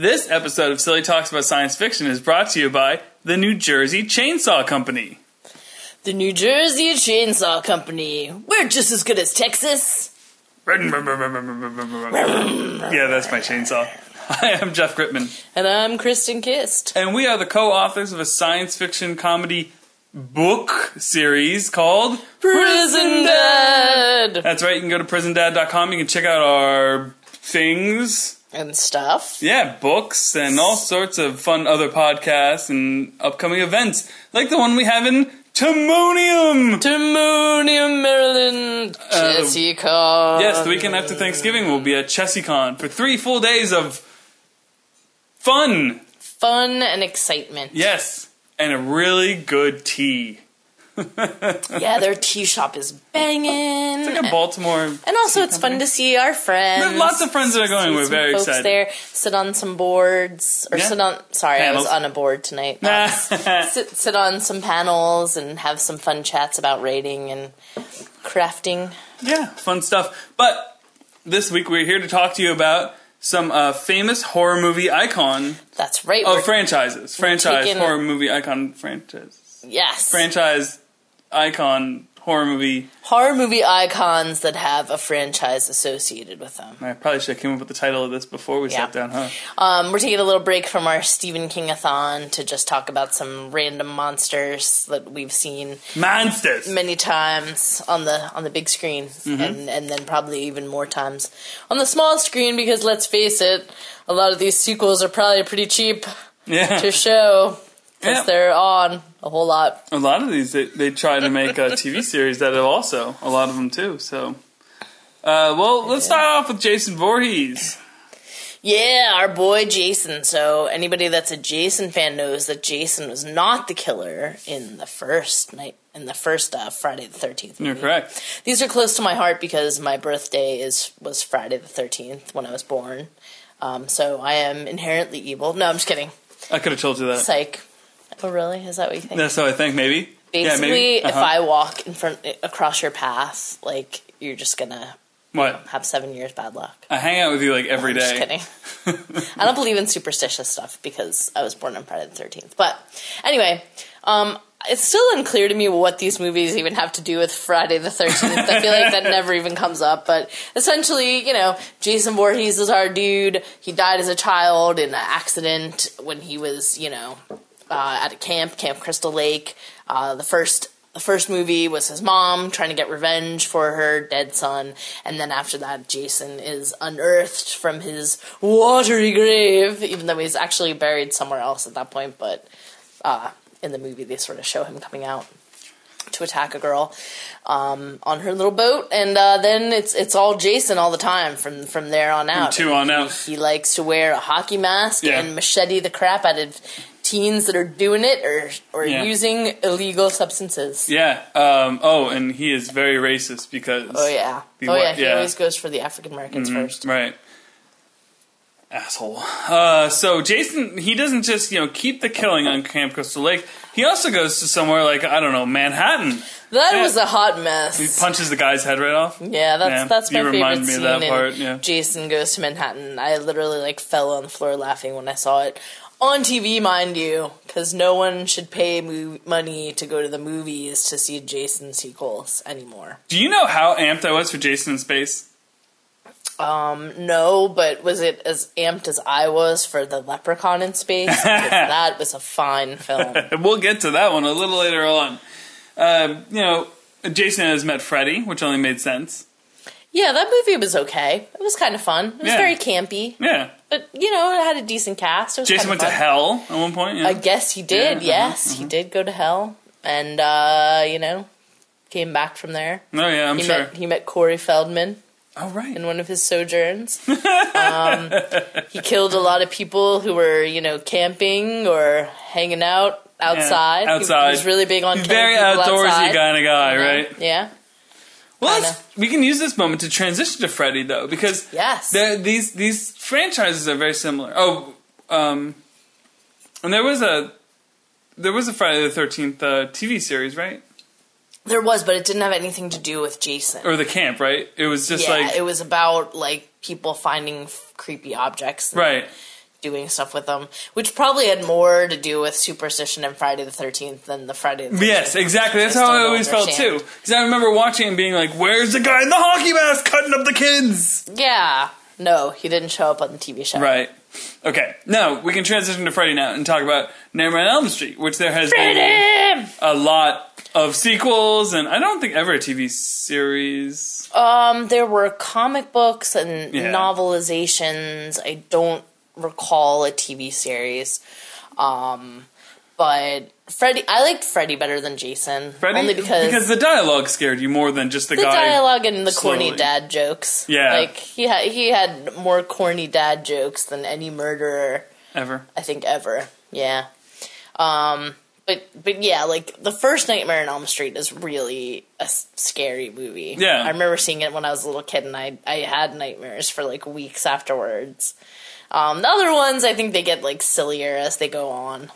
This episode of Silly Talks About Science Fiction is brought to you by the New Jersey Chainsaw Company. The New Jersey Chainsaw Company. We're just as good as Texas. yeah, that's my chainsaw. I am Jeff Gritman, And I'm Kristen Kist. and we are the co-authors of a science fiction comedy book series called Prison Dad! That's right. You can go to prisondad.com. You can check out our things. And stuff. Yeah, books and all sorts of fun other podcasts and upcoming events, like the one we have in Timonium. Timonium, Maryland, uh, Jessica. Yes, the weekend after Thanksgiving we'll be at ChessieCon for three full days of fun. Fun and excitement. Yes, and a really good tea. Yeah, their tea shop is banging. It's like a Baltimore. and also, it's fun to see our friends. There are lots of friends that are going. We're very folks excited. there. Sit on some boards, or Yeah. sit on. Sorry, I was on a board tonight. Um, sit, sit on some panels and have some fun chats about writing and crafting. Yeah, fun stuff. But this week we're here to talk to you about some uh, famous horror movie icon That's right. of franchises. Franchise taking- horror movie icon franchise. yes, Franchise icon horror movie. horror movie icons that have a franchise associated with them. I probably should have came up with the title of this before we Yeah. sat down, huh? Um, we're taking a little break from our Stephen King-a-thon to just talk about some random monsters that we've seen Monsters. many times on the on the big screen, Mm-hmm. and and then probably even more times on the small screen because let's face it, a lot of these sequels are probably pretty cheap Yeah. to show because Yeah. they're on a whole lot. A lot of these they, they try to make a TV series that have also a lot of them too. So, uh, well, let's start off with Jason Voorhees. Yeah, our boy Jason. So anybody that's a Jason fan knows that Jason was not the killer in the first night in the first uh, Friday the Thirteenth. You're correct. These are close to my heart because my birthday is was Friday the Thirteenth when I was born. Um, so I am inherently evil. No, I'm just kidding. I could have told you that. Psych. Oh, really? Is that what you think? That's what I think. Maybe. Basically, yeah, maybe. if Uh-huh. I walk in front across your path, like you're just gonna what have seven years bad luck. I hang out with you like every I'm just kidding. I don't believe in superstitious stuff because I was born on Friday the Thirteenth. But anyway, um, it's still unclear to me what these movies even have to do with Friday the Thirteenth. I feel like that never even comes up. But essentially, you know, Jason Voorhees is our dude. He died as a child in an accident when he was, you know, uh, at a camp, Camp Crystal Lake. Uh, the first the first movie was his mom trying to get revenge for her dead son, and then after that, Jason is unearthed from his watery grave, even though he's actually buried somewhere else at that point. But uh, in the movie, they sort of show him coming out to attack a girl um, on her little boat, and uh, then it's it's all Jason all the time from from there on out. two on out. He likes to wear a hockey mask Yeah. and machete the crap out of teens that are doing it or or Yeah. using illegal substances. Yeah. Um, oh, and he is very racist because. Oh yeah. Oh yeah. He yeah. Mm-hmm. always goes for the African Americans first. Right. Asshole. Uh, so Jason, he doesn't just you know keep the killing on Camp Crystal Lake. He also goes to somewhere like I don't know Manhattan. That Yeah. was a hot mess. He punches the guy's head right off. Yeah, that's Yeah, that's my you favorite remind me of scene. that part, yeah. Jason goes to Manhattan. I literally like fell on the floor laughing when I saw it on TV, mind you, because no one should pay mo- money to go to the movies to see Jason sequels anymore. Do you know how amped I was for Jason in Space? Um, no, but was it as amped as I was for the Leprechaun in Space? that was a fine film. We'll get to that one a little later on. Um, you know, Jason has met Freddy, which only made sense. Yeah, that movie was okay. It was kind of fun. It was Yeah. very campy, Yeah. but you know, it had a decent cast. It was Jason went to fun. hell at one point. Yeah. I guess he did. Yeah, uh-huh, yes, he did go to hell, and uh, you know, came back from there. oh yeah, I'm He sure. met he met Corey Feldman oh right. in one of his sojourns. um, he killed a lot of people who were you know camping or hanging out outside. He- outside. He, was really big on He's killing very people outdoorsy outside. kind of guy, right? Yeah. Well, we can use this moment to transition to Freddy though, because Yes. these these franchises are very similar. Oh, um, and there was a there was a Friday the Thirteenth uh, TV series, right? There was, but it didn't have anything to do with Jason. Or the camp, right? It was just yeah, like it was about like people finding f- creepy objects, right. Doing stuff with them, which probably had more to do with superstition and Friday the Thirteenth than the Friday. The 13th. Yes, exactly. That's I how I always felt too. Because I remember watching and being like, "Where's the guy in the hockey mask cutting up the kids?" Yeah, no, he didn't show up on the TV show. Right. Okay. Now we can transition to Friday now and talk about Nightmare on Elm Street, which there has been a lot of sequels, and I don't think ever a TV series. Um, there were comic books and Yeah. novelizations. I don't recall a TV series. Um, but Freddy, I liked Freddy better than Jason, Freddy, only because, because the dialogue scared you more than just the, the guy. dialogue and the corny dad jokes. Yeah. like he had he had more corny dad jokes than any murderer ever. I think ever. Yeah. Um, but but yeah, like the first Nightmare on Elm Street is really a scary movie. Yeah. I remember seeing it when I was a little kid, and I I had nightmares for like weeks afterwards. Um, the other ones, I think they get like sillier as they go on.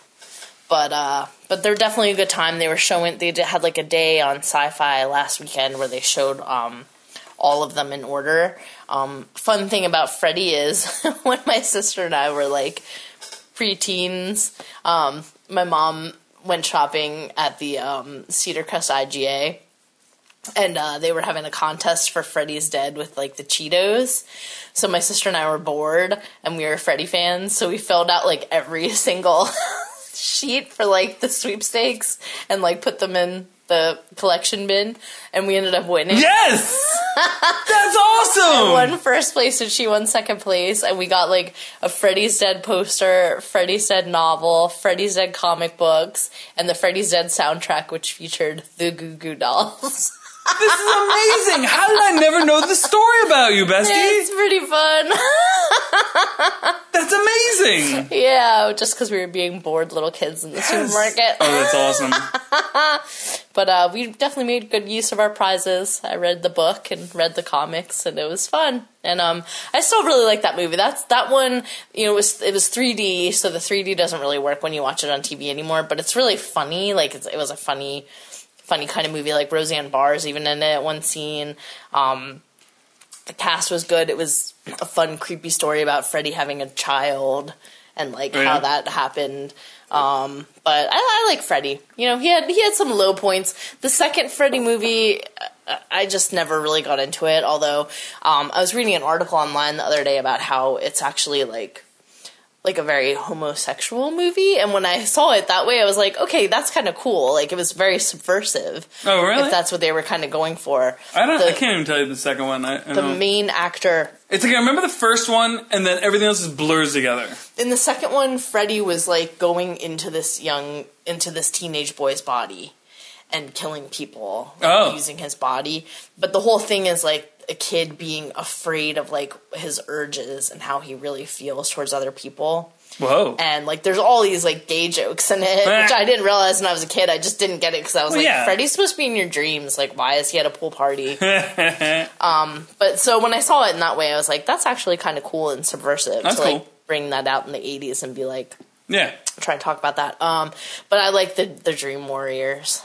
But uh, but they're definitely a good time. They were showing. They had like a day on Sci-Fi last weekend where they showed um all of them in order. Um, fun thing about Freddy is when my sister and I were like preteens, um, my mom went shopping at the um, Cedar Crest IGA. And uh, they were having a contest for Freddy's Dead with like the Cheetos. So my sister and I were bored, and we were Freddy fans. So we filled out like every single sheet for like the sweepstakes, and like put them in the collection bin. And we ended up winning Yes, that's awesome. won first place and she won second place and we got like a Freddy's Dead poster, Freddy's Dead novel, Freddy's Dead comic books, and the Freddy's Dead soundtrack which featured the Goo Goo Dolls. This is amazing. How did I never know the story about you, Bestie? it's pretty fun. That's amazing. yeah, just because we were being bored little kids in the supermarket. Oh, that's awesome. But uh, we definitely made good use of our prizes. I read the book and read the comics, and it was fun. And um, I still really like that movie. That's that one. You know, it was it was 3D, so the 3D doesn't really work when you watch it on TV anymore. But it's really funny. Like it's, it was a funny, funny kind of movie. Like Roseanne Barr's even in it. One scene. Um, the cast was good. It was a fun, creepy story about Freddy having a child and like Oh, yeah? how that happened. Um, but I, I like Freddy. You know, he had he had some low points. The second Freddy movie, I just never really got into it. Although um, I was reading an article online the other day about how it's actually like like a very homosexual movie, and when I saw it that way, I was like, okay, that's kind of cool. Like it was very subversive. Oh, really? If that's what they were kind of going for. I don't. The- I can't even tell you the second one. I, I The don't. main actor it's like I remember the first one, and then everything else just blurs together. in the second one, Freddy was like going into this young, into this teenage boy's body and killing people like, Oh. using his body. But the whole thing is like a kid being afraid of like his urges and how he really feels towards other people. Whoa. And like, there's all these like gay jokes in it, which I didn't realize when I was a kid. I just didn't get it because I was Well, like, yeah. Freddy's supposed to be in your dreams. Like, why is he at a pool party? um, but so when I saw it in that way, I was like, that's actually kind of cool and subversive That's to like cool. bring that out in the 80s and be like, yeah. try and talk about that. Um, but I like the the Dream Warriors.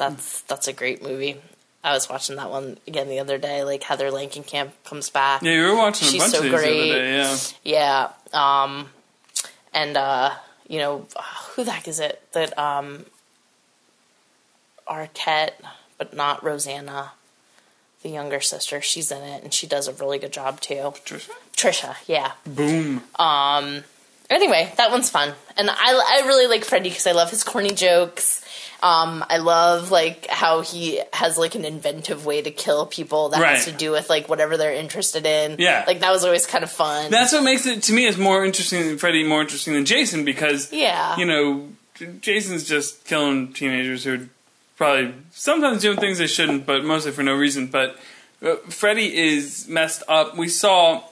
That's that's a great movie. I was watching that one again the other day. Like Heather Langenkamp comes back. Yeah, you were watching a She's bunch so of these great. the other day. Yeah. Yeah. Um, and uh, you know who the heck is it that um, Arquette, but not Rosanna, the younger sister. She's in it, and she does a really good job too. Trisha? Trisha, yeah. Boom. Um. Anyway, that one's fun, and I I really like Freddy because I love his corny jokes. Um, I love like how he has like an inventive way to kill people that has to do with like whatever they're interested in. Yeah. like that was always kind of fun. That's what makes it to me is more interesting than Freddy, more interesting than Jason because Yeah. you know Jason's just killing teenagers who are probably sometimes doing things they shouldn't, but mostly for no reason. But uh, Freddy is messed up. We saw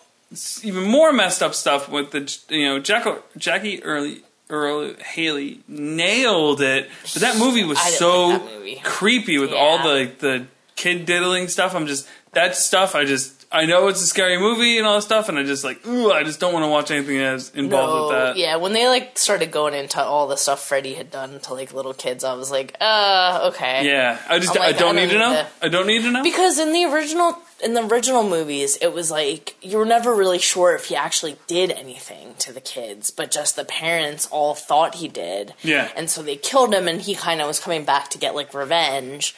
even more messed up stuff with the you know Jack- Jackie Early. Earle Haley nailed it, but that movie was so like movie. creepy with all the the kid diddling stuff. I'm just that stuff. I just I know it's a scary movie and all that stuff, and I just like ooh, I just don't want to watch anything that's involved with that. Yeah, when they like started going into all the stuff Freddy had done to like little kids, I was like, uh, okay. Yeah, I just like, I don't I need to know. need to- I don't need to know. Because in the original in the original movies, it was like you were never really sure if he actually did anything to the kids, but just the parents all thought he did. Yeah. And so they killed him, and he kind of was coming back to get like revenge,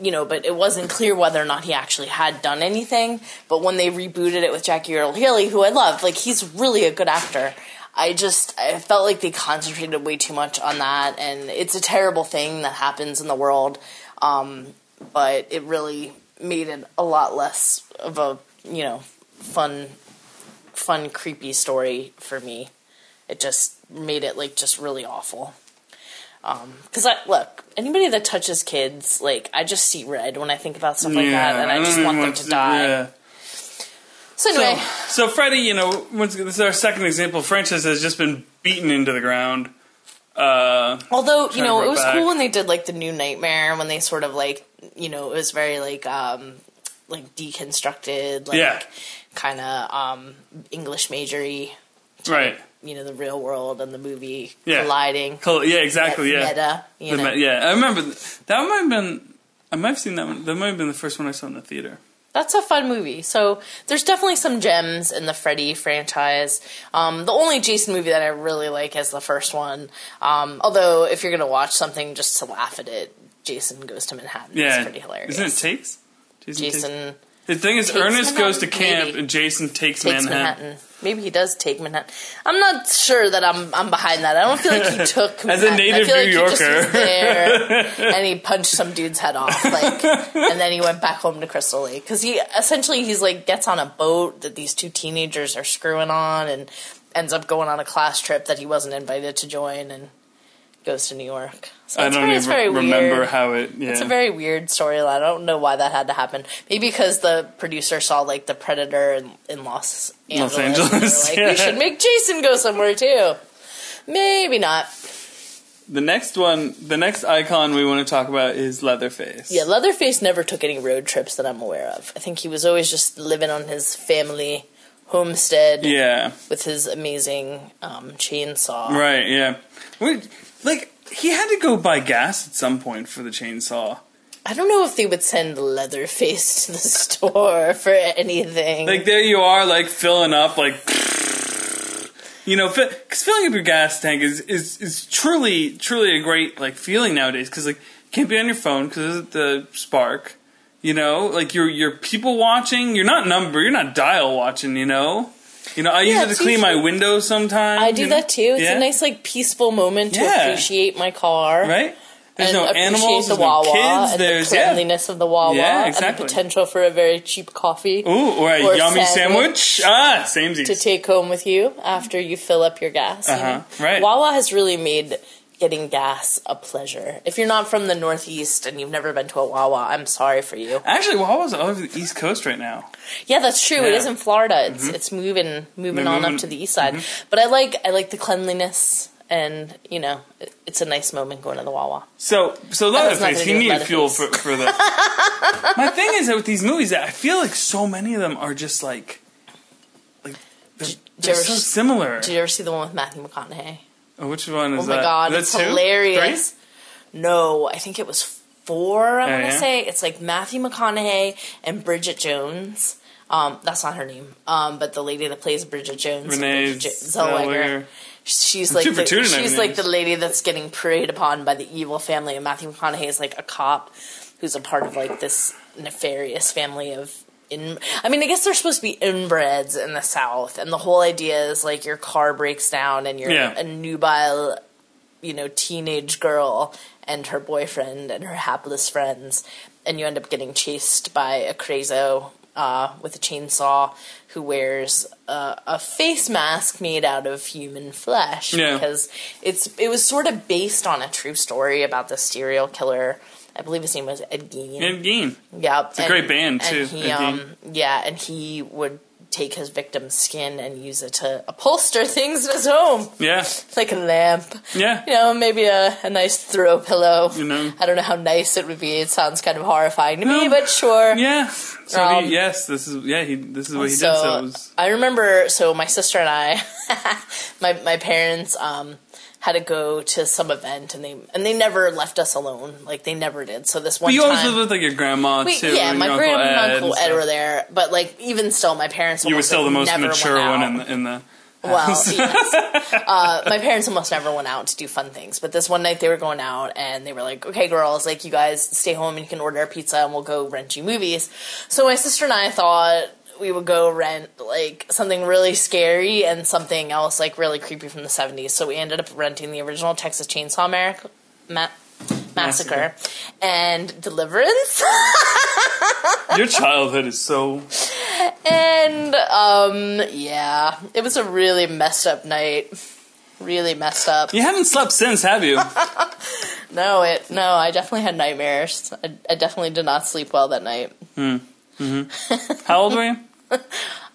you know. But it wasn't clear whether or not he actually had done anything. But when they rebooted it with Jackie Earle Haley, who I love, like he's really a good actor. I just I felt like they concentrated way too much on that, and it's a terrible thing that happens in the world. Um, but it really made it a lot less of a you know fun, fun creepy story for me. It just made it like just really awful. Um, because I look, anybody that touches kids, like I just see red when I think about stuff like that, and I, don't just want them to die. Yeah. So So, anyway, so Freddy, you know, once, this is our second example. Francis has just been beaten into the ground. Uh, Although you know, it was back. cool when they did like the new Nightmare when they sort of like you know it was very like um like deconstructed like Yeah. kind of um English majory right. you know the real world and the movie Yeah. colliding. Yeah, exactly. Yeah. meta you know me- yeah, I remember th- that might have been. I might have seen that one. That might have been the first one I saw in the theater. That's a fun movie. So there's definitely some gems in the Freddy franchise. Um the only Jason movie that I really like is the first one. Um although if you're gonna watch something just to laugh at it Jason Goes to Manhattan Yeah, is pretty hilarious. Isn't it takes? Jason. Takes- Jason the thing is, takes Ernest goes to camp maybe. and Jason takes, takes Manhattan. Manhattan. Maybe he does take Manhattan. I'm not sure that I'm I'm behind that. I don't feel like he took As a native I feel like New he just Yorker. was there and he punched some dude's head off, like, and then he went back home to Crystal Lake because he essentially he's like gets on a boat that these two teenagers are screwing on and ends up going on a class trip that he wasn't invited to join and goes to New York. So I it's don't very, even remember weird. how it. Yeah. It's a very weird storyline. I don't know why that had to happen. Maybe because the producer saw like the Predator in, in Los Angeles. were Angeles, like, yeah. we should make Jason go somewhere too. Maybe not. the next one, the next icon we want to talk about is Leatherface. Yeah, Leatherface never took any road trips that I'm aware of. I think he was always just living on his family homestead Yeah. with his amazing um, chainsaw. Right. Yeah. We, like he had to go buy gas at some point for the chainsaw. I don't know if they would send Leatherface to the store for anything. Like there you are, like filling up, like you know, because filling up your gas tank is is is truly truly a great like feeling nowadays. Because like you can't be on your phone because of the spark. You know, like you're you're people watching. You're not number. You're not dial watching. You know. You know, I Yeah, use it to clean my windows sometimes. I do you that too. It's Yeah. a nice, like, peaceful moment to Yeah. appreciate my car. right. There's and no appreciate animals. the There's no kids. and There's the yeah. cleanliness of the Wawa Yeah, and the potential for a very cheap coffee Ooh, or a Or yummy sandwich. sandwich. Ah, same to take home with you after you fill up your gas. you Uh-huh, know? right. Wawa has really made getting gas a pleasure. If you're not from the Northeast and you've never been to a Wawa, I'm sorry for you. Actually, Wawa's all over the East Coast right now. Yeah, that's true. It Yeah. Mm-hmm. in Florida. It's it's moving moving on up to the east side. Mm-hmm. But I like I like the cleanliness and you know it's a nice moment going to the Wawa. So, so That Leatherface, he needed fuel for, for the. My thing is that with these movies, I feel like so many of them are just like, like they're, they're so similar. Did you ever see the one with Matthew McConaughey? Oh, which one is Oh my that? god, Is it's two? hilarious. No, I think it was four. I'm Oh, gonna yeah? say it's like Matthew McConaughey and Bridget Jones. Um, that's not her name. Um, but the lady that plays Bridget Jones, Renee Bridget Zellweger. Zellweger. She's like the, she's Renee. like the lady that's getting preyed upon by the evil family, and Matthew McConaughey is like a cop who's a part of like this nefarious family of. In, I mean, I guess they're supposed to be inbreds in the South, and the whole idea is like your car breaks down and you're Yeah. a nubile you know, teenage girl and her boyfriend and her hapless friends, and you end up getting chased by a crazo uh, with a chainsaw who wears uh, a face mask made out of human flesh Yeah. because it's it was sort of based on a true story about the serial killer. I believe his name was Ed Gein. Ed Gein. Yeah, it's a great band, too, he, Ed Gein. um, yeah, and he would take his victim's skin and use it to upholster things in his home Yeah, like a lamp. yeah. You know, maybe a, a nice throw pillow. You know. I don't know how nice it would be. It sounds kind of horrifying to me, but sure. Yeah. So Um, he, yes, this is yeah. He this is what he so, did. So was I remember. So my sister and I, my my parents, um, had to go to some event, and they and they never left us alone. Like they never did. So this one But you time, always lived with like your grandma we- too. yeah, and my grandma and Ed uncle Ed were there, but like even still, my parents. You were still the most mature one in the, in the Well, yes. uh, my parents almost never went out to do fun things, but this one night they were going out and they were like, "Okay, girls, like you guys stay home and you can order a pizza and we'll go rent you movies." So my sister and I thought we would go rent like something really scary and something else like really creepy from the '70s. So we ended up renting the original Texas Chainsaw Mar- Ma- Massacre and Deliverance. Your childhood is so. And um yeah, it was a really messed up night. Really messed up. You haven't slept since, have you? No, it no, I definitely had nightmares. I, I definitely did not sleep well that night. Hmm. How old were you?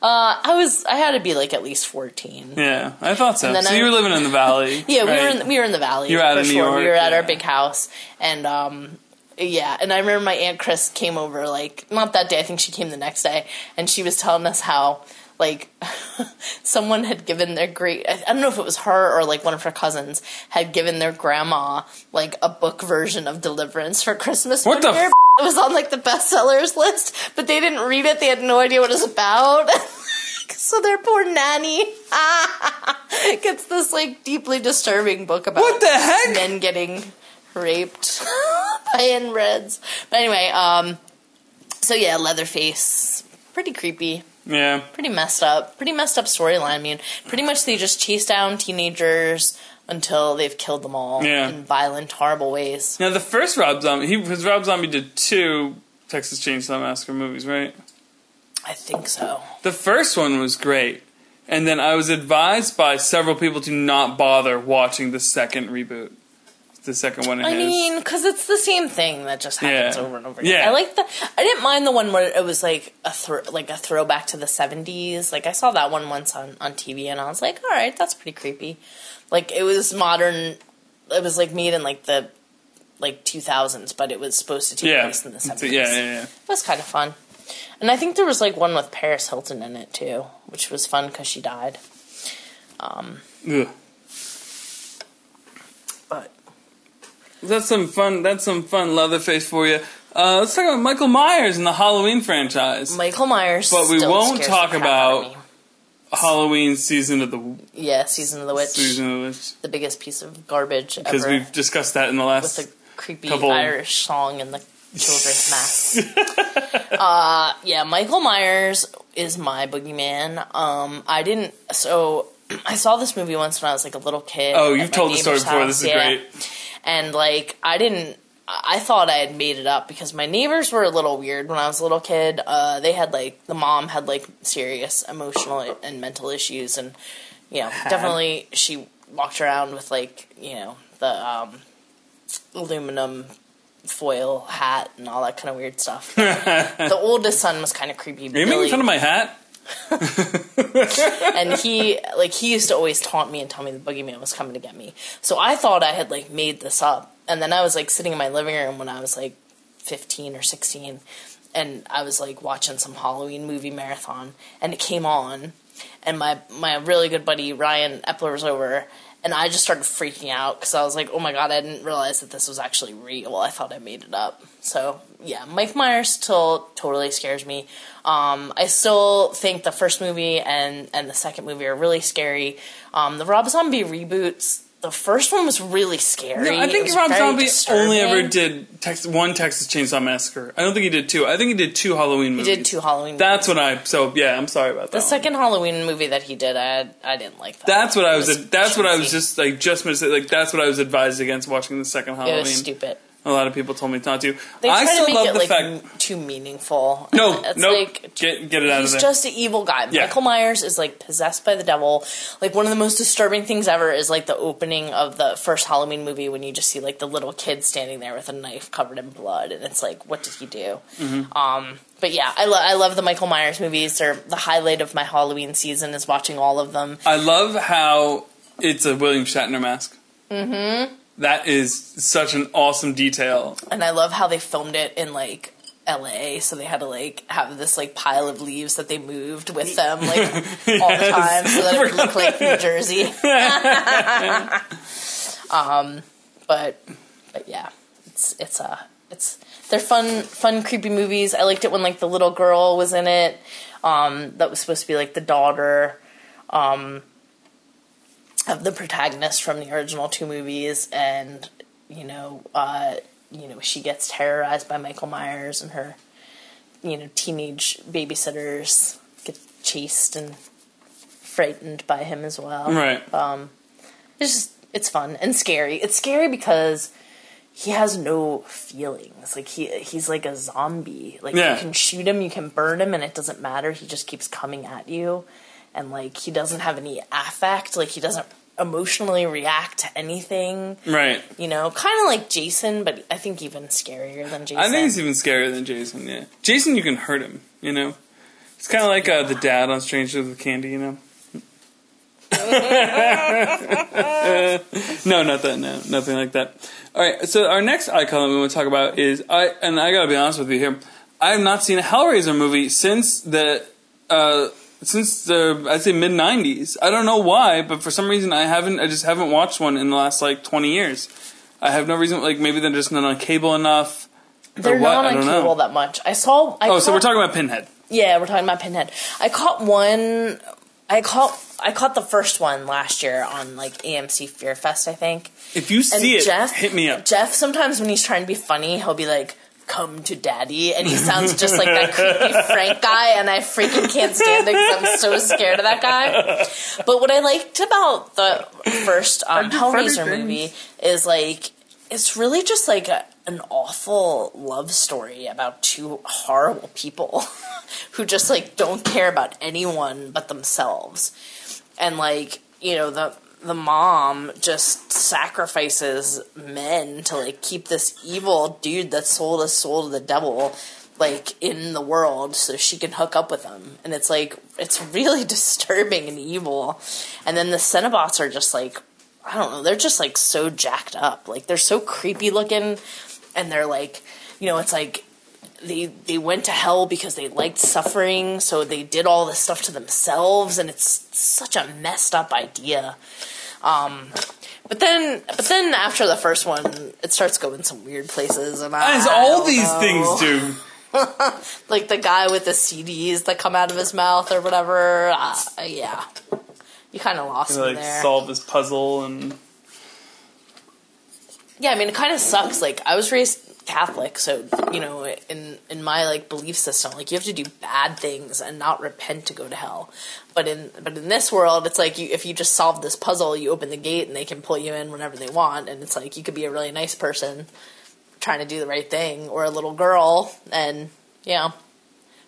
Uh I was I had to be like at least 14. Yeah, I thought so. So I- you were living in the valley. Yeah, we were in the, we were in the valley. You were out in New sure. York, We were at yeah. our big house and um yeah, and I remember my aunt Chris came over like not that day, I think she came the next day and she was telling us how like someone had given their great I don't know if it was her or like one of her cousins had given their grandma like a book version of Deliverance for Christmas. What the year. f- It was on like the bestsellers list, but they didn't read it. They had no idea what it was about. so their poor nanny gets this like deeply disturbing book about What the heck? men getting raped by inbreds. But anyway, um, so yeah, Leatherface, pretty creepy, Yeah. pretty messed up, pretty messed up storyline. I mean, pretty much they just chase down teenagers until they've killed them all Yeah. in violent, horrible ways. Now the first Rob Zombie, he because Rob Zombie did two Texas Chainsaw Massacre movies, right? I think so. The first one was great, and then I was advised by several people to not bother watching the second reboot. The second one. I his. mean, because it's the same thing that just happens Yeah. over and over again. Yeah. I like the. I didn't mind the one where it was like a thro- like a throwback to the seventies. Like I saw that one once on on TV, and I was like, all right, that's pretty creepy. Like it was modern. It was like made in like the like two thousands, but it was supposed to take yeah, place in the seventies. yeah, yeah, yeah. It was kind of fun. And I think there was like one with Paris Hilton in it too, which was fun because she died. Um, Ugh. But That's some fun. That's some fun Leatherface for you. Uh, let's talk about Michael Myers in the Halloween franchise. Michael Myers. But we won't talk the crap out of about- Halloween season of the yeah, season of the witch. season of the witch the biggest piece of garbage because we've discussed that in the with last. the creepy couple- Irish song and the children's mask. uh, yeah, Michael Myers is my boogeyman. Um, I didn't. So I saw this movie once when I was like a little kid. oh, you've told the story neighbor's before. house, This is yeah. great. And like, I didn't. I thought I had made it up because my neighbors were a little weird when I was a little kid. Uh, they had like the mom had like serious emotional and mental issues, and you know, definitely she walked around with like you know the um, aluminum foil hat and all that kind of weird stuff. the oldest son was kind of creepy. Are you making fun of my hat? and he like he used to always taunt me and tell me the boogeyman was coming to get me. So I thought I had like made this up. And then I was like sitting in my living room when I was like 15 or 16 and I was like watching some Halloween movie marathon and it came on and my my really good buddy Ryan Epler was over and I just started freaking out because I was like, oh my god, I didn't realize that this was actually real. I thought I made it up. So yeah, Mike Myers still totally scares me. Um, I still think the first movie and and the second movie are really scary. Um, the Rob Zombie reboots. The first one was really scary. No, I think Rob Zombie only ever did Tex- one Texas Chainsaw Massacre. I don't think he did two. I think he did two Halloween movies. He did two Halloween. Movies. That's what I. So yeah, I'm sorry about that. the one. second Halloween movie that he did, I I didn't like that. That's what It I was. That's what I was just like. Just it. Like that's what I was advised against watching the second It Halloween. was stupid. A lot of people told me not to. They I try still to make love it the like fact. too meaningful. No, it's nope. like get get it out he's of there. He's just an evil guy. Yeah. Michael Myers is like possessed by the devil. Like one of the most disturbing things ever is like the opening of the first Halloween movie when you just see like the little kid standing there with a knife covered in blood, and it's like, what did he do? Mm-hmm. Um, but yeah, I, lo- I love the Michael Myers movies. They're the highlight of my Halloween season is watching all of them. I love how it's a William Shatner mask. Mm-hmm. That is such an awesome detail. And I love how they filmed it in like LA, so they had to like have this like pile of leaves that they moved with them like all the time so that it would look like New Jersey. Um, but but yeah, it's it's a uh, it's they're fun fun creepy movies. I liked it when like the little girl was in it. Um, that was supposed to be like the daughter um, of the protagonist from the original two movies, and you know, uh, you know, she gets terrorized by Michael Myers and her, you know, teenage babysitters get chased and frightened by him as well. Right. Um, it's just it's fun and scary. It's scary because he has no feelings. Like he he's like a zombie. Like Yeah. you can shoot him, you can burn him, and it doesn't matter. He just keeps coming at you, and like he doesn't have any affect. Like he doesn't emotionally react to anything. Right. You know, kind of like Jason, but I think even scarier than Jason. I think he's even scarier than Jason. Yeah, Jason, you can hurt him. You know, it's kind of like uh, the dad on Strangers with Candy. You know. no, not that. No, nothing like that. All right. So our next icon we want to talk about is I, and I gotta be honest with you here. I have not seen a Hellraiser movie since the uh, since the I'd say mid '90s. I don't know why, but for some reason I haven't. I just haven't watched one in the last like 20 years. I have no reason. Like maybe they're just not on cable enough. They're what, not I on don't know. cable that much. I saw. I Oh, so we're talking about Pinhead. Yeah, we're talking about Pinhead. I caught one. I caught. I caught the first one last year on like AMC Fear Fest, I think. If you And see it, Jeff, hit me up. Jeff sometimes when he's trying to be funny, he'll be like, "Come to daddy," and he sounds just like that creepy Frank guy, and I freaking can't stand it because I'm so scared of that guy. But what I liked about the first um, Hellraiser movie is like it's really just like a, an awful love story about two horrible people who just like don't care about anyone but themselves and like you know the the mom just sacrifices men to like keep this evil dude that sold his soul to the devil like in the world so she can hook up with him. And it's like it's really disturbing and evil. And then the cenobites are just like i don't know they're just like so jacked up. Like they're so creepy looking. And they're like you know it's like they they went to hell because they liked suffering, so they did all this stuff to themselves, and it's such a messed up idea. Um, but then, but then after the first one, it starts going some weird places, and I, As I all these know. things do. like the guy with the CDs that come out of his mouth or whatever. Uh, yeah, you kind of lost like there. solve this puzzle and Yeah, I mean, it kind of sucks. Like, I was raised Catholic, so you know, in in my like belief system, like you have to do bad things and not repent to go to hell. But in but in this world, it's like you, if you just solve this puzzle, you open the gate and they can pull you in whenever they want, and it's like you could be a really nice person trying to do the right thing, or a little girl, and you know,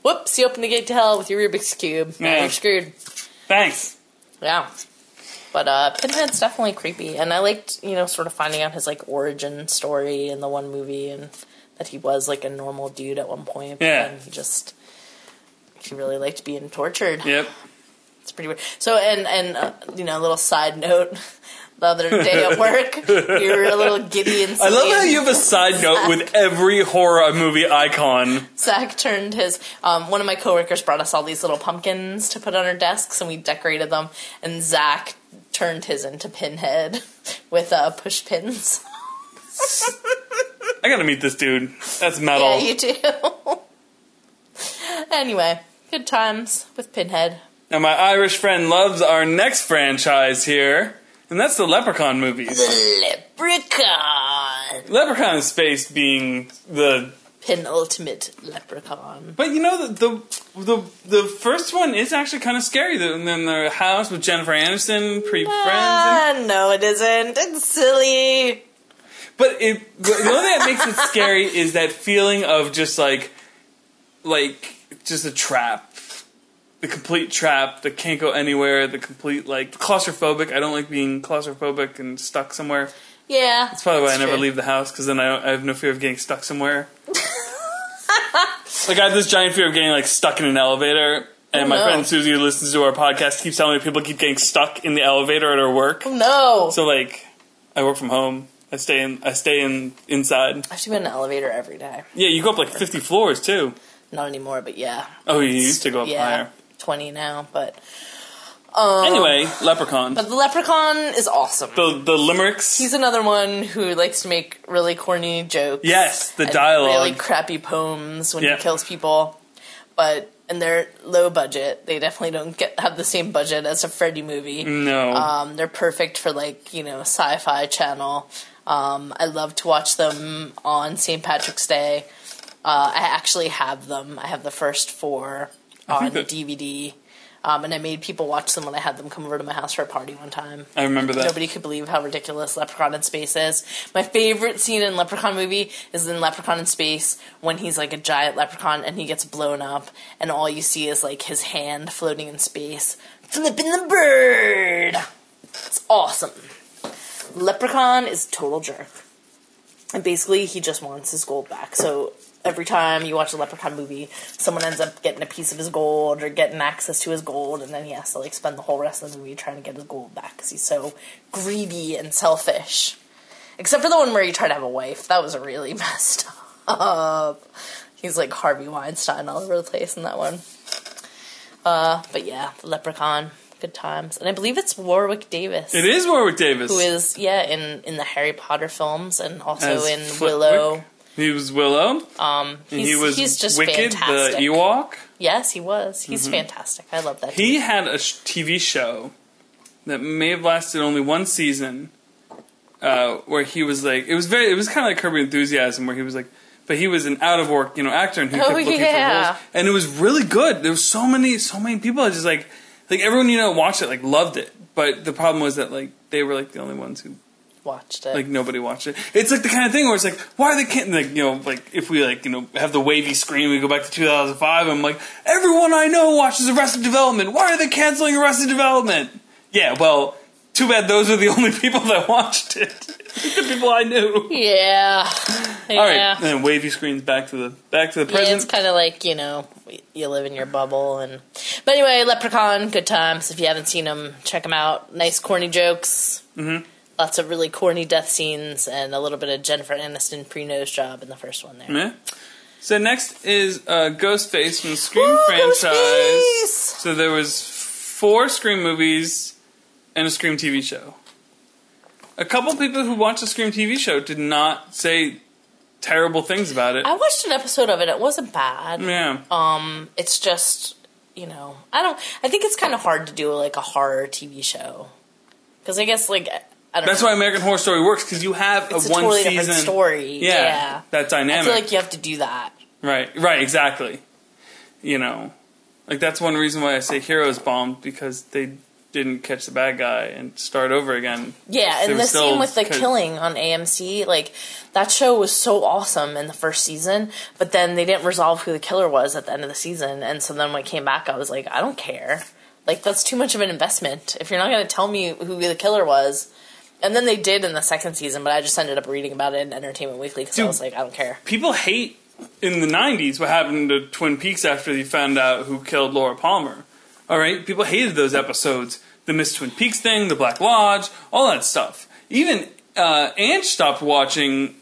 whoops, you open the gate to hell with your Rubik's cube. Yeah. you're screwed. thanks. Yeah. But uh, Pinhead's definitely creepy, and I liked you know sort of finding out his like origin story in the one movie, and that he was like a normal dude at one point. Yeah. then he just he really liked being tortured. Yep. It's pretty weird. So and and uh, you know, a little side note. The other day at work, you were a little giddy and I love how you have a side note with every horror movie icon. Zach turned his um, one of my coworkers brought us all these little pumpkins to put on our desks, and we decorated them. And Zach turned his into Pinhead with uh, push pins. I gotta meet this dude. That's metal. Yeah, you do. anyway, good times with Pinhead. Now my Irish friend loves our next franchise here, and that's the Leprechaun movies. The Leprechaun, Leprechaun in Space being the penultimate leprechaun. But you know the the the, the first one is actually kind of scary. The- And then the house with Jennifer Aniston, pre friends. Ah, no, it isn't. It's silly. But it, the only thing that makes it scary is that feeling of just like, like just a trap, the complete trap that can't go anywhere. The complete like claustrophobic. I don't like being claustrophobic and stuck somewhere. Yeah, That's probably why I never true. leave the house because then I, don't- I have no fear of getting stuck somewhere. like I have this giant fear of getting like stuck in an elevator. And Oh, my no. friend Susie, who listens to our podcast, keeps telling me people keep getting stuck in the elevator at her work. Oh, no, So like, I work from home. I stay in. I stay in inside. I have to be in an elevator every day. Yeah, you go up like fifty floors too. Not anymore, but yeah. Oh, you used to go up yeah, higher. 20 now, but anyway, Leprechaun. But the Leprechaun is awesome. the the limericks. He's another one who likes to make really corny jokes. yes, the dialogue. Really crappy poems when Yeah. he kills people. But and they're low budget. They definitely don't get have the same budget as a Freddy movie. no. Um, they're perfect for like you know sci-fi channel. Um, I love to watch them on St. Patrick's Day. Uh, I actually have them. I have the first four on that- DVD, um, and I made people watch them when I had them come over to my house for a party one time. I remember that. Nobody could believe how ridiculous Leprechaun in Space is. My favorite scene in Leprechaun movie is in Leprechaun in Space when he's like a giant leprechaun and he gets blown up, and all you see is like his hand floating in space, flipping the bird. It's awesome. Leprechaun is a total jerk. And basically, he just wants his gold back. So every time you watch a Leprechaun movie, someone ends up getting a piece of his gold or getting access to his gold, and then he has to like spend the whole rest of the movie trying to get his gold back because he's so greedy and selfish. Except for the one where he tried to have a wife. That was really messed up. He's like Harvey Weinstein all over the place in that one. Uh, but yeah, the Leprechaun, good times, and I believe it's Warwick Davis it is Warwick Davis. who is yeah in in the Harry Potter films and also as in Flitwick. Willow. He was Willow. Um, he was he's just Wicket, fantastic. the Ewok. Yes, he was. He's fantastic. I love that. He had a sh- TV show that may have lasted only one season, uh, where he was like, it was very, it was kind of like Your Enthusiasm, where he was like, but he was an out of work, you know, actor, and he Oh, kept looking yeah. for roles, and it was really good. There was so many, so many people just like, like everyone you know watched it, like loved it, but the problem was that like they were like the only ones who watched it. like nobody watched it. It's like the kind of thing where it's like, why are they can't like you know like if we like you know have the wavy screen, we go back to 2005. I'm like, everyone I know watches Arrested Development. Why are they canceling Arrested Development? Yeah, well, too bad those are the only people that watched it. the people I knew. yeah, yeah. All right, and then wavy screens back to the back to the Yeah, it's present. kind of like you know you live in your bubble and. But anyway, Leprechaun, good times. If you haven't seen them, check them out. Nice corny jokes. Mm-hmm. Lots of really corny death scenes and a little bit of Jennifer Aniston pre nose job in the first one there. Yeah. So next is uh, Ghostface from the Scream Woo, franchise. Ghostface! So there was four Scream movies and a Scream TV show. A couple people who watched the Scream TV show did not say terrible things about it. I watched an episode of it. It wasn't bad. yeah. Um, it's just you know, I don't. I think it's kind of hard to do like a horror TV show because I guess like. That's know. why American Horror Story works because you have it's a a one totally season story. Yeah, Yeah, that dynamic. I feel like you have to do that. right, right, exactly. You know, like that's one reason why I say Heroes bombed because they didn't catch the bad guy and start over again. Yeah, and the same with the killing on AMC. Like that show was so awesome in the first season, but then they didn't resolve who the killer was at the end of the season, and so then when it came back, I was like, I don't care. Like that's too much of an investment. If you're not going to tell me who the killer was. And then they did in the second season, but I just ended up reading about it in Entertainment Weekly because I Dude. was like, I don't care. people hate in the 90s what happened to Twin Peaks after they found out who killed Laura Palmer. All right? People hated those episodes. The Miss Twin Peaks thing, the Black Lodge, all that stuff. Even uh, Ange stopped watching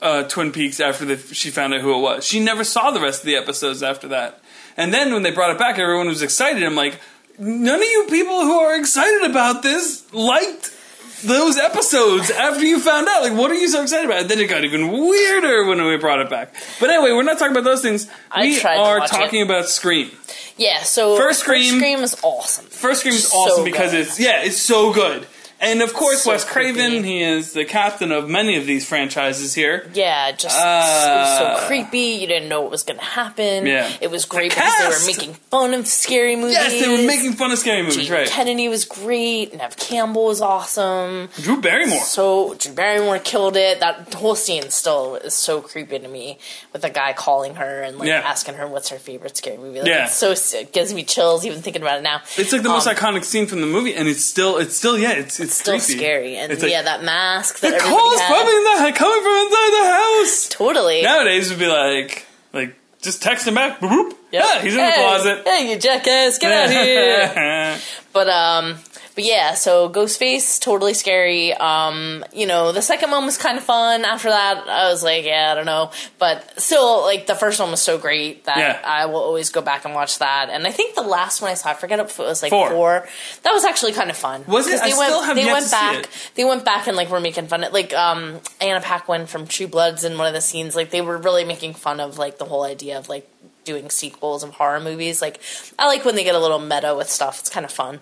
uh, Twin Peaks after the, she found out who it was. She never saw the rest of the episodes after that. And then when they brought it back, everyone was excited. I'm like, none of you people who are excited about this liked those episodes after you found out. Like, what are you so excited about? And then it got even weirder when we brought it back. But anyway, we're not talking about those things. I we tried to are talking it. about Scream. Yeah, so First Scream- Scream is awesome. First Scream is So awesome because good. it's yeah, it's so good. And of course, So Wes Craven, creepy. he is the captain of many of these franchises here. Yeah, just it Uh, so creepy. You didn't know what was going to happen. Yeah. it was great The because they were making fun of scary movies. Yes, they were making fun of scary movies, Gene right? Kennedy was great. Neve Campbell was awesome. Drew Barrymore. So Drew Barrymore killed it. That whole scene still is so creepy to me with the guy calling her and like Yeah. asking her what's her favorite scary movie. Like, Yeah. it's so sick. Gives me chills even thinking about it now. It's like the most Um, iconic scene from the movie, and it's still, it's still, yeah, it's it's Still creepy. scary and It's like, yeah, that mask that the calls coming, coming from inside the house. Totally. Nowadays would be like, like just text him back, boop, boop, Yeah, he's in the closet. Hey, you jackass, get out here! But um, but yeah, so Ghostface totally scary. Um, you know, the second one was kind of fun. After that, I was like, yeah, I don't know, but still, like the first one was so great that Yeah. I will always go back and watch that. And I think the last one I saw, I forget if it was like Four. four. That was actually kind of fun. Was it? 'Cause I They went, still have they yet went to see back. it. They went back and like were making fun of like um Anna Paquin from True Bloods in one of the scenes. Like they were really making fun of like the whole idea of like doing sequels of horror movies. Like I like when they get a little meta with stuff. It's kind of fun.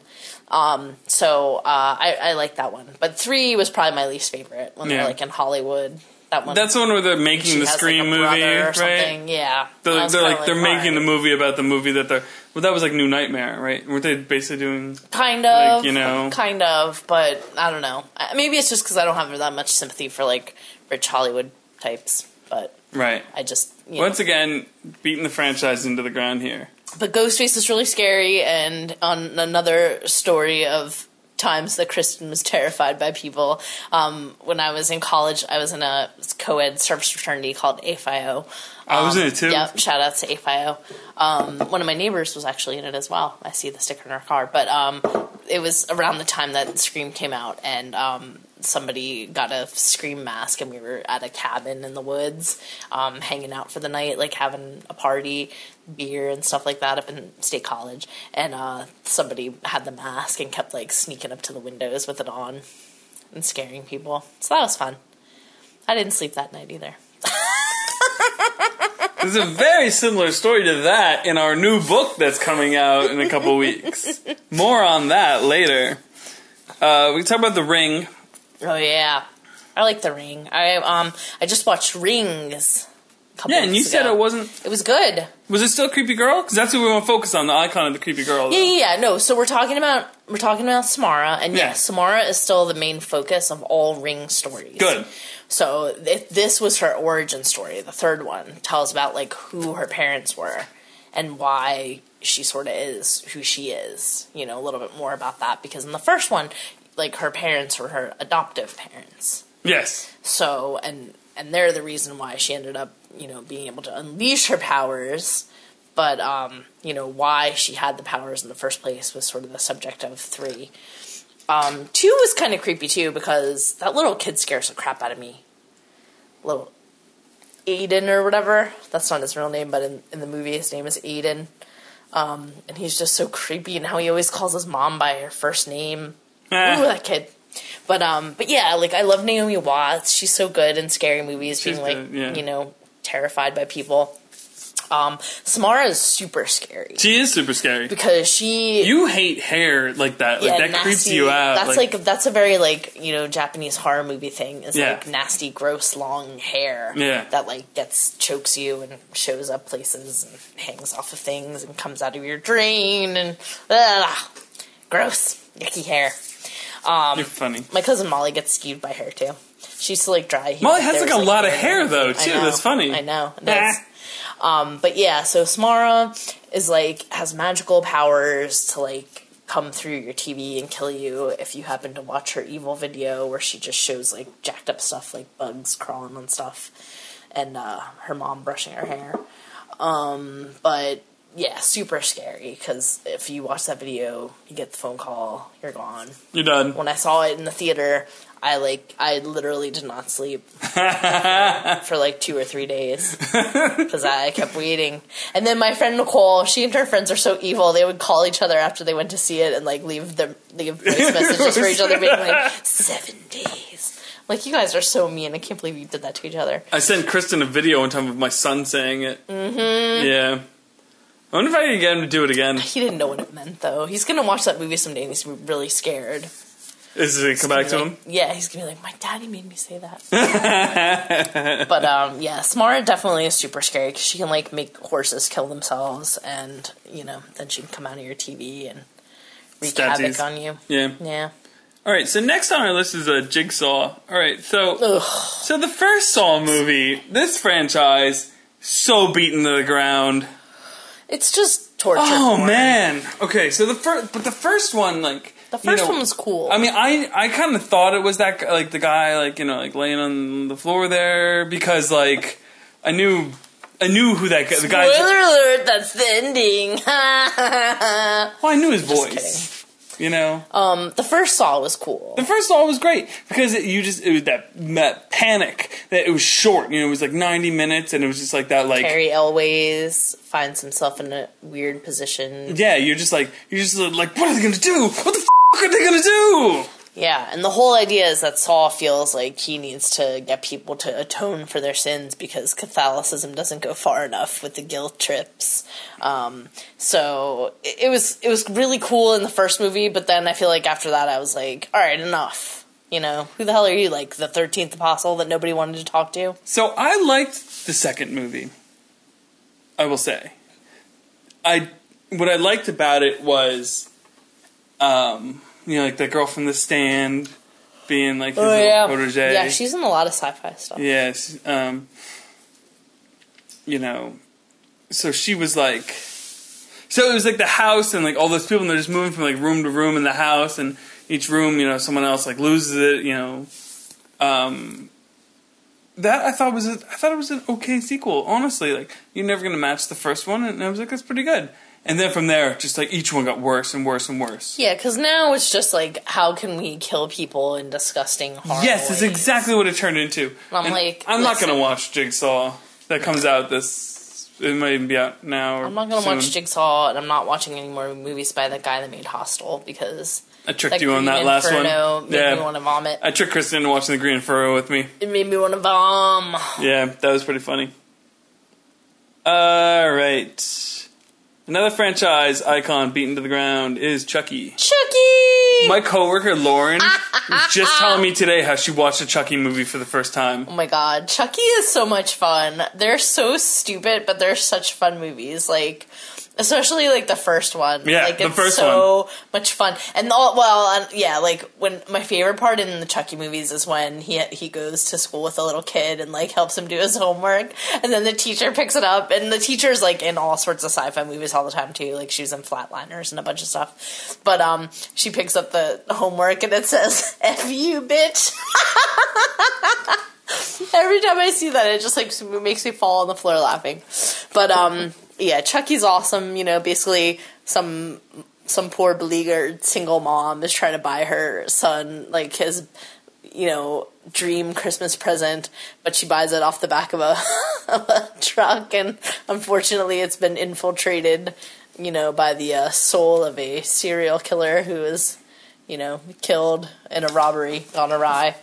Um, so uh, I, I like that one. But three was probably my least favorite when Yeah. they're like in Hollywood. That one. That's the one where they're making the Scream like, movie, right? something. Yeah. They're, I they're like they're making the movie about the movie that they're. Well, that was like New Nightmare, right? Weren't they basically doing? Kind of, Like, you know. kind of, but I don't know. Maybe it's just because I don't have that much sympathy for like rich Hollywood types. But Right. I just you know. Once again, beating the franchise into the ground here. But Ghostface is really scary, and on another story of times that Kristen was terrified by people. Um, when I was in college, I was in a co-ed service fraternity called AFIO. I was Um, in it too. Yep, shout out to AFIO. Um, one of my neighbors was actually in it as well. I see the sticker in her car. But um, it was around the time that Scream came out, and um, somebody got a Scream mask, and we were at a cabin in the woods, um, hanging out for the night, like having a party, beer and stuff like that up in State College. And uh, somebody had the mask and kept like sneaking up to the windows with it on and scaring people. So that was fun. I didn't sleep that night either. There's a very similar story to that in our new book that's coming out in a couple weeks. More on that later. Uh, we can talk about the ring. Oh yeah, I like The Ring. I um I just watched Rings. couple Yeah, and you weeks said it wasn't. It was good. Was it still creepy girl? Because that's what we want to focus on—the icon of the creepy girl. Yeah, yeah, yeah. No, so we're talking about we're talking about Samara, and Yeah. yes, Samara is still the main focus of all Ring stories. Good. So if this was her origin story, the third one tells about like who her parents were and why she sort of is who she is. You know, a little bit more about that because in the first one, like her parents were her adoptive parents. Yes. So and and they're the reason why she ended up, you know, being able to unleash her powers. But um, you know, why she had the powers in the first place was sort of the subject of three. Um, two was kind of creepy too because that little kid scares the crap out of me. Little Aiden or whatever. That's not his real name, but in, in the movie his name is Aiden. Um, and he's just so creepy and how he always calls his mom by her first name. Ooh, that kid. But um, but yeah, like I love Naomi Watts. She's so good in scary movies, She's being like good, yeah. you know terrified by people. Um, Samara is super scary she is super scary. because she You hate hair like that. Like yeah, that creeps you out. That's like, that's a very like you know Japanese horror movie thing. Is Yeah. like nasty, gross, long hair. Yeah. that like gets chokes you and shows up places and hangs off of things and comes out of your drain and ugh, gross, yucky hair. Um, You're funny. My cousin Molly gets skewed by hair too. She used to like dry. Molly has like a was, lot of hair though too. know, That's funny. I know. Does. Um, but yeah, so Samara is like has magical powers to like come through your TV and kill you if you happen to watch her evil video where she just shows like jacked up stuff like bugs crawling on stuff and uh, her mom brushing her hair. Um, but yeah, super scary because if you watch that video, you get the phone call, you're gone. You're done. When I saw it in the theater, I like I literally did not sleep for like two or three days because I kept waiting. And then my friend Nicole, she and her friends are so evil. They would call each other after they went to see it and like leave them leave voice messages for each other, being like seven days. Like you guys are so mean. I can't believe you did that to each other. I sent Kristen a video one time of my son saying it. Mm-hmm. Yeah. I wonder if I can get him to do it again. He didn't know what it meant though. He's gonna watch that movie someday and he's gonna be really scared. Is it gonna he's come back to him? Yeah, he's gonna be like, my daddy made me say that. but um, yeah, Samara definitely is super scary because she can like make horses kill themselves, and you know, then she can come out of your TV and wreak havoc on you. Yeah. Yeah. All right. So next on our list is a Jigsaw. All right. So Ugh. so the first Saw movie, this franchise, so beaten to the ground. It's just torture. Oh porn. man. Okay. So the first, but the first one, like The you first know, one was cool. I mean, I I kind of thought it was that guy- like the guy like you know like laying on the floor there because like I knew I knew who that guy. The guy. Spoiler alert, that's the ending. Well, I knew his voice. You know, um, the first Saw was cool. the first Saw was great because it, you just it was that, that panic that it was short. You know, it was like ninety minutes, and it was just like that. Like, Cary Elwes finds himself in a weird position. yeah, you're just like you're just like, what are they gonna do? What the f- are they gonna do? Yeah, and the whole idea is that Saul feels like he needs to get people to atone for their sins because Catholicism doesn't go far enough with the guilt trips. Um, so it, was it was really cool in the first movie, but then I feel like after that I was like, all right, enough. You know, who the hell are you? Like the thirteenth apostle that nobody wanted to talk to? So I liked the second movie. I will say, I what I liked about it was, um, you know, like the girl from the stand being like his little protege. Oh, yeah, she's in a lot of sci-fi stuff. Yes. Um, you know, so she was like, so it was like the house and like all those people, and they're just moving from like room to room in the house, and each room, you know, someone else like loses it, you know. Um, that I thought was a, I thought it was an okay sequel. Honestly, like you're never gonna match the first one, and I was like, that's pretty good. And then from there, just like each one got worse and worse and worse. Yeah, because now it's just like, how can we kill people in disgusting, horrible Yes, it's ways? exactly what it turned into. I'm And like, I'm not gonna watch Jigsaw. That comes out this. It might even be out now. Or I'm not gonna soon. watch Jigsaw, and I'm not watching any more movies by the guy that made Hostel because I tricked that you on that last Inferno one. made Yeah, me want to vomit. I tricked Kristen into watching the Green Inferno with me. It made me want to vom. Yeah, that was pretty funny. All right, another franchise icon beaten to the ground is Chucky. Chucky. My coworker Lauren was just telling me today how she watched a Chucky movie for the first time. Oh my god, Chucky is so much fun. They're so stupid, but they're such fun movies. Like, especially like the first one. Yeah, like the it's first so much fun. And all, well, yeah, like when my favorite part in the Chucky movies is when he he goes to school with a little kid and like helps him do his homework, and then the teacher picks it up, and the teacher's like in all sorts of sci-fi movies all the time too. Like she was in Flatliners and a bunch of stuff. But um, she picks up the homework and it says "F you, bitch." Every time I see that, it just like makes me fall on the floor laughing. But um, yeah, Chucky's awesome. You know, basically some some poor beleaguered single mom is trying to buy her son like his you know dream Christmas present, but she buys it off the back of a, of a truck, and unfortunately, it's been infiltrated. You know, by the uh, soul of a serial killer who is, you know, killed in a robbery gone awry,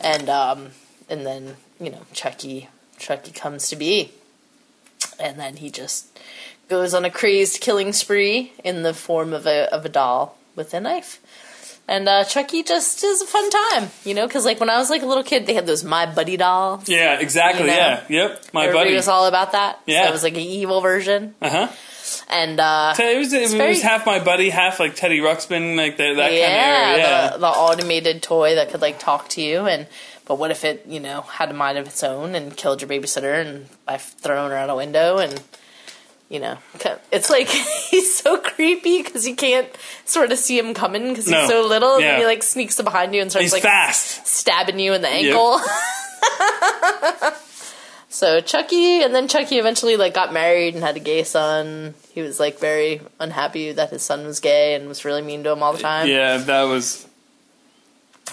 and um, and then you know Chucky Chucky comes to be, and then he just goes on a crazed killing spree in the form of a of a doll with a knife. And uh, Chucky just is a fun time, you know, because like when I was like a little kid, they had those My Buddy dolls. Yeah, exactly. You know? Yeah, yep. My Everybody buddy. was all about that. Yeah. so it was like an evil version, Uh huh. and uh, It was, it was very- half my buddy, half like Teddy Ruxpin, like that, that yeah, kind of area. Yeah. The, the automated toy that could like talk to you and but what if it you know had a mind of its own and killed your babysitter and by throwing her out a window and you know it's like he's so creepy because you can't sort of see him coming because No. he's so little Yeah. then he like sneaks up behind you and starts He's like fast. stabbing you in the ankle. so Chucky, and then Chucky eventually like got married and had a gay son. He was like very unhappy that his son was gay and was really mean to him all the time. Yeah, that was.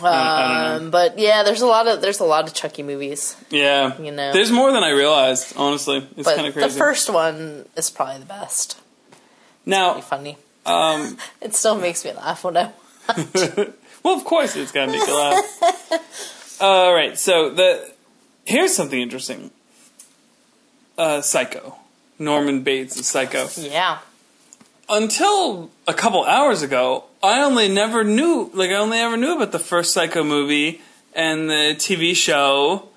I don't know. Um, but yeah, there's a lot of there's a lot of Chucky movies. Yeah. You know. There's more than I realized, honestly. It's kind of crazy. the first one is probably the best. now, it's Funny. um, It still makes me laugh when I. well, of course it's gonna make you laugh. All right, so the here's something interesting. Uh, Psycho. Norman Bates is Psycho. Yeah. Until a couple hours ago, I only never knew, like, I only ever knew about the first Psycho movie and the TV show.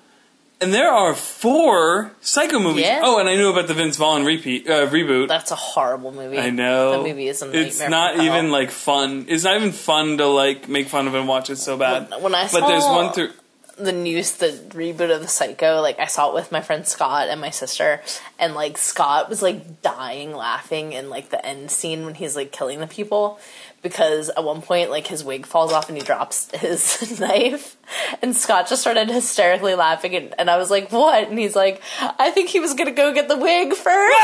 And there are four Psycho movies. Yeah. Oh, and I knew about the Vince Vaughn repeat uh, reboot. That's a horrible movie. I know. That movie is a nightmare. It's not even like fun. It's not even fun to like make fun of and watch it so bad. When- when I but there's one through. The news, the reboot of the Psycho, like I saw it with my friend Scott and my sister, and like Scott was like dying laughing in like the end scene when he's like killing the people because at one point like his wig falls off and he drops his knife and Scott just started hysterically laughing and, and I was like what? And he's like I think he was gonna go get the wig first.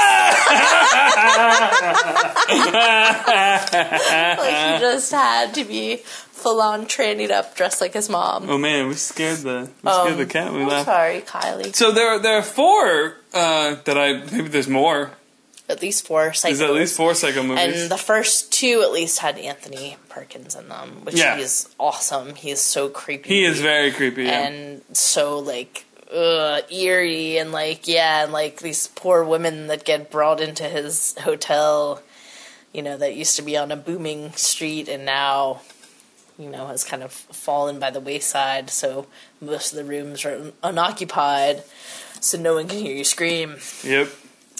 Like he just had to be full on trannied up dressed like his mom Oh man, we scared the we scared the cat. We I'm laughed. sorry Kylie So there, are, there are four uh, that I maybe there's more. at least four There's at least four psycho movies. And the first two at least had Anthony Perkins in them, which Yeah. is awesome. He is so creepy. he is very creepy. Yeah. and so like ugh, eerie and like yeah, and like these poor women that get brought into his hotel, you know, that used to be on a booming street and now, you know, has kind of fallen by the wayside. So most of the rooms are unoccupied, so no one can hear you scream. Yep.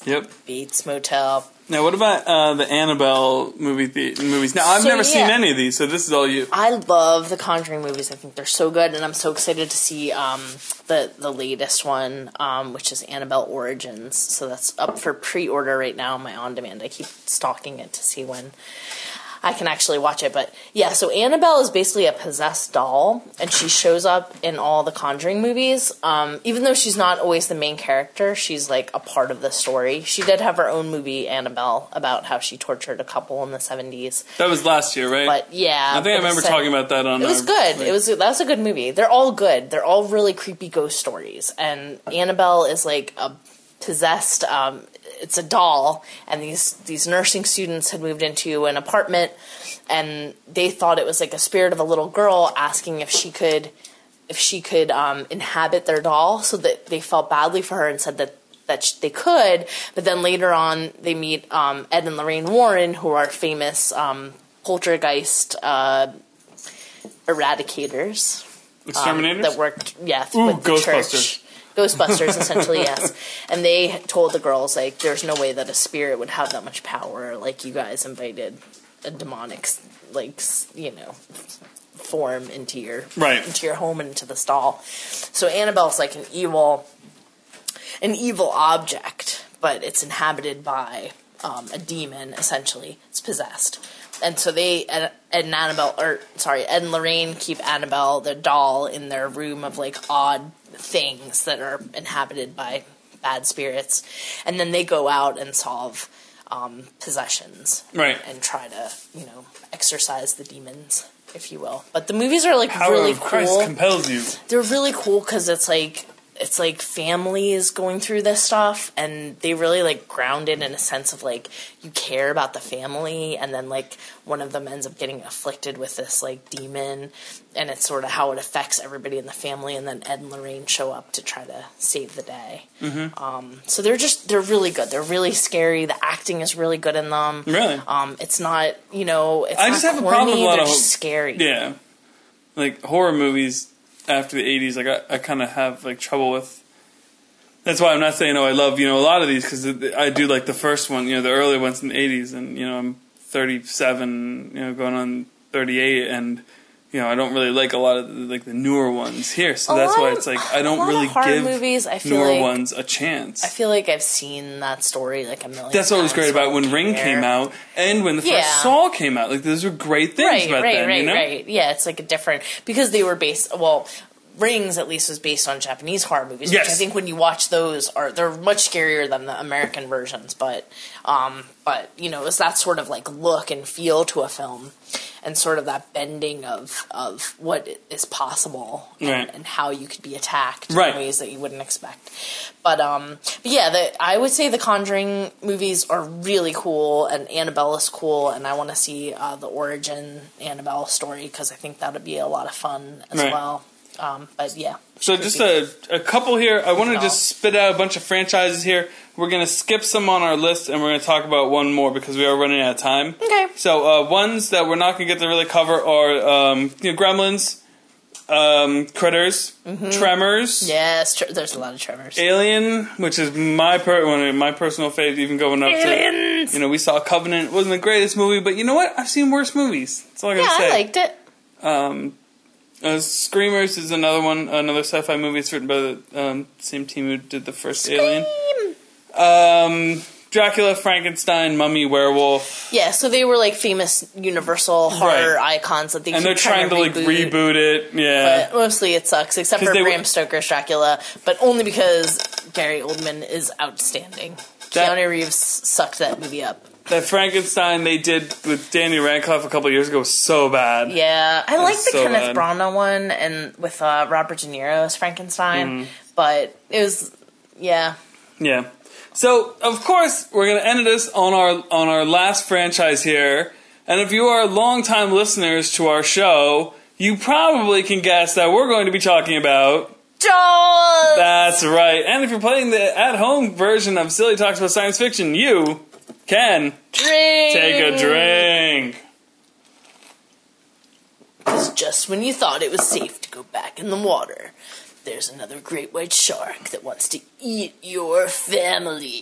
Yep. Bates Motel. Now, what about uh, the Annabelle movie the- movies? Now, I've So, never seen any of these, so this is all you. I love the Conjuring movies. I think they're so good, and I'm so excited to see um, the the latest one, um, which is Annabelle Origins. So that's up for pre-order right now on my on demand. I keep stalking it to see when I can actually watch it. But yeah, so Annabelle is basically a possessed doll, and she shows up in all the Conjuring movies. Um, even though she's not always the main character, she's like a part of the story. She did have her own movie, Annabelle, about how she tortured a couple in the 70s. That was last year, right? But yeah, I think I remember talking about that on. it was our- good. like- It was that was a good movie. They're all good. They're all really creepy ghost stories. And Annabelle is like a possessed. Um, it's a doll, and these these nursing students had moved into an apartment, and they thought it was like a spirit of a little girl asking if she could if she could um, inhabit their doll. So that they felt badly for her and said that that sh- they could. But then later on, they meet um, Ed and Lorraine Warren, who are famous um, poltergeist. Uh, eradicators um, Exterminators. that worked, yeah, Ooh, with the Ghostbusters. church. Ghostbusters, essentially, yes. And they told the girls like, "There's no way that a spirit would have that much power. Like, you guys invited a demonic, like, you know, form into your Right. into your home and into the stall." So Annabelle's like an evil, an evil object, but it's inhabited by um, a demon. Essentially, it's possessed. And so they Ed and Annabelle, or sorry, Ed and Lorraine keep Annabelle, the doll, in their room of like odd things that are inhabited by bad spirits, and then they go out and solve um, possessions, Right. And try to you know exorcise the demons, if you will. But the movies are like Power really of Christ compels you. they're really cool because it's like it's like families going through this stuff and they really like ground it in a sense of like you care about the family and then like one of them ends up getting afflicted with this like demon and it's sort of how it affects everybody in the family and then ed and lorraine show up to try to save the day. Mm-hmm. um, so they're just they're really good. They're really scary. The acting is really good in them. Really? um, it's not you know it's I not just have a problem with a lot they're of- scary. Yeah, like horror movies after the '80s. Like I, I kind of have like trouble with. That's why I'm not saying oh I love you know a lot of these because I do like the first one you know the early ones in the '80s and you know I'm 37 you know going on 38 and you know I don't really like a lot of the, like the newer ones here so A that's why of- it's like I don't really give movies, I feel newer like- ones a chance. I feel like I've seen that story like a million. That's what was great about when Ring care. came out and when the Yeah. first Saw came out. Like those were great things Right, about right, them. right, you know? right. Yeah, it's like a different because they were based. Well, Rings at least was based on Japanese horror movies, Yes. which I think when you watch those are they're much scarier than the American versions. But, um, but you know, it's that sort of like look and feel to a film, and sort of that bending of of what is possible and, Right. and how you could be attacked Right. in ways that you wouldn't expect. But um, but yeah, the, I would say the Conjuring movies are really cool, and Annabelle is cool, and I want to see uh, the origin Annabelle story because I think that would be a lot of fun as Right. well. Um, but yeah, So just a, a couple here. I want to just spit out a bunch of franchises here. We're gonna skip some on our list, and we're gonna talk about one more because we are running out of time. Okay. So uh, ones that we're not gonna get to really cover are um, you know, Gremlins, um, Critters, Tremors, yes, tr- there's a lot of Tremors. Alien, which is my per- one of my personal favorite. Even going up Aliens! to you know, we saw Covenant. It wasn't the greatest movie, but you know what? I've seen worse movies. That's all I gotta say. Yeah, I liked it. Um, Uh, Screamers is another one, another sci-fi movie. It's written by the um, same team who did the first Alien. Um, Dracula, Frankenstein, Mummy, Werewolf, Yeah, so they were like famous Universal horror Right. icons that they and they're trying to like reboot. reboot it. Yeah, But mostly it sucks, except 'Cause for they were- Bram Stoker's Dracula, but only because Gary Oldman is outstanding. That- Keanu Reeves sucked that movie up. That Frankenstein they did with Danny Radcliffe a couple years ago was so bad. Yeah, I like the so Kenneth bad. Branagh one and with uh, Robert De Niro's Frankenstein, Mm-hmm. but it was yeah. Yeah. So of course we're gonna end this on our on our last franchise here. And if you are longtime listeners to our show, you probably can guess that we're going to be talking about Jaws. That's right. And if you're playing the at home version of Silly Talks About Science Fiction, you can drink. take a drink. Because just when you thought it was safe to go back in the water, there's another great white shark that wants to eat your family.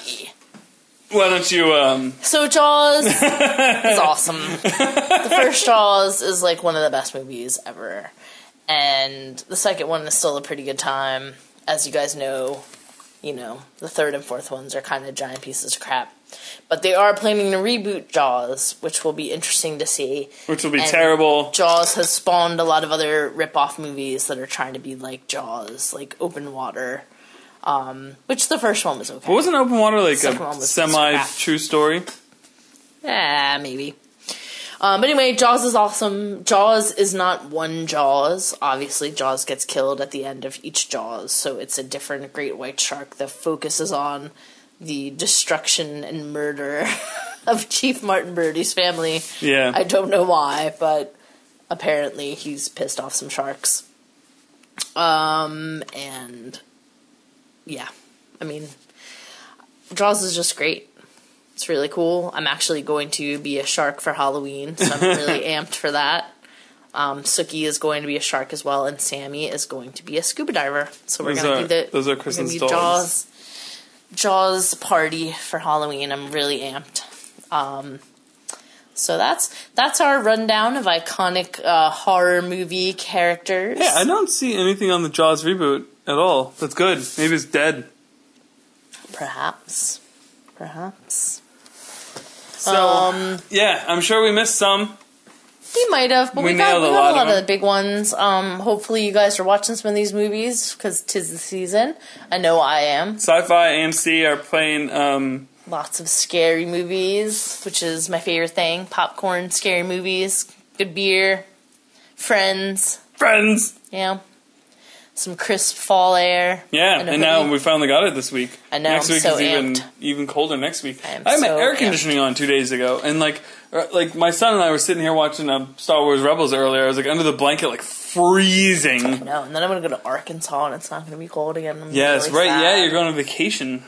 Why don't you um So Jaws is awesome. The first Jaws is like one of the best movies ever. And the second one is still a pretty good time. As you guys know, you know, the third and fourth ones are kind of giant pieces of crap. But they are planning to reboot Jaws, which will be interesting to see. which will be And terrible. Jaws has spawned a lot of other rip-off movies that are trying to be like Jaws, like Open Water. Um, which the first one was okay. But wasn't Open Water like a semi true story? Ah, maybe. Um, but anyway, Jaws is awesome. Jaws is not one Jaws. Obviously, Jaws gets killed at the end of each Jaws, so it's a different great white shark that focuses on the destruction and murder of Chief Martin Brody's family. Yeah. I don't know why, but apparently he's pissed off some sharks. Um, and yeah, I mean, Jaws is just great. It's really cool. I'm actually going to be a shark for Halloween, so I'm really amped for that. Um, Suki is going to be a shark as well, and Sammy is going to be a scuba diver. So we're gonna are- do the those are Kristen's dolls. Jaws Jaws party for Halloween. I'm really amped. Um, so that's that's our rundown of iconic uh, horror movie characters. Yeah, I don't see anything on the Jaws reboot at all. That's good. Maybe it's dead. Perhaps, perhaps. So Um, yeah, I'm sure we missed some. We might have, but We we, got, we a got lot a of lot of, them. the big ones. Um, hopefully, you guys are watching some of these movies because tis the season. I know I am. Sci-Fi AMC are playing um, Lots of scary movies, which is my favorite thing. Popcorn, scary movies, good beer, friends. Friends. Yeah. Some crisp fall air. Yeah, And and now we finally got it this week. I know, Next I'm week so is even amped. even colder. Next week, I am had my so air amped. conditioning on two days ago, and like, like my son and I were sitting here watching um, Star Wars Rebels earlier. I was like under the blanket, like freezing. No, and then I'm gonna go to Arkansas and it's not gonna be cold again. I'm Yes, really right. sad. Yeah, you're going on vacation.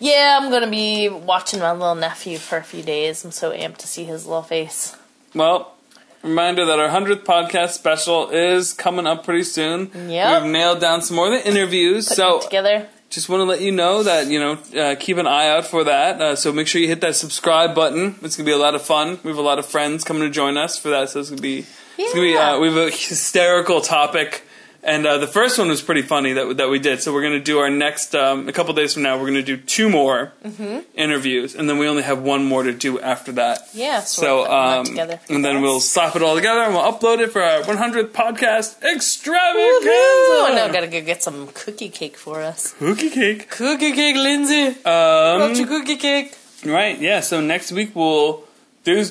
Yeah, I'm gonna be watching my little nephew for a few days. I'm so amped to see his little face. Well, reminder that our hundredth podcast special is coming up pretty soon. Yeah. We've nailed down some more of the interviews, Putting so it together. Just want to let you know that you know uh, keep an eye out for that. Uh, so make sure you hit that subscribe button. It's gonna be a lot of fun. We have a lot of friends coming to join us for that, so it's gonna be it's gonna be. Uh, we have a hysterical topic. And uh, the first one was pretty funny that that we did. So we're gonna do our next um, a couple days from now. We're gonna do two more Mm-hmm. interviews, and then we only have one more to do after that. Yeah, so, So, we're putting that um, and then we'll slap it all together and we'll upload it for our 100th podcast extravaganza. Woohoo! I know, gotta go get some cookie cake for us. Cookie cake. Cookie cake, Lindsay. Um, your cookie cake. right, yeah. So next week we'll do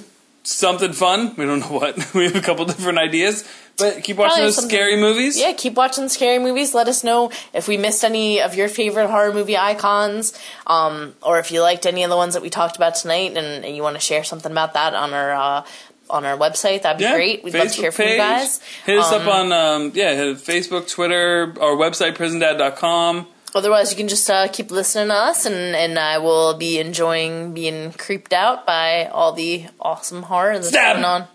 something fun. We don't know what. we have a couple different ideas, but keep watching Probably those something- scary movies. Yeah, keep watching scary movies. Let us know if we missed any of your favorite horror movie icons, um, or if you liked any of the ones that we talked about tonight, and, and you want to share something about that on our uh, on our website. That'd be Yeah, great. We'd love to Facebook hear from you page. guys. Hit us up Um, on um, yeah, Facebook, Twitter, our website, prisondad.com. Otherwise, you can just uh, keep listening to us, and, and I will be enjoying being creeped out by all the awesome horror that's Stab! going on.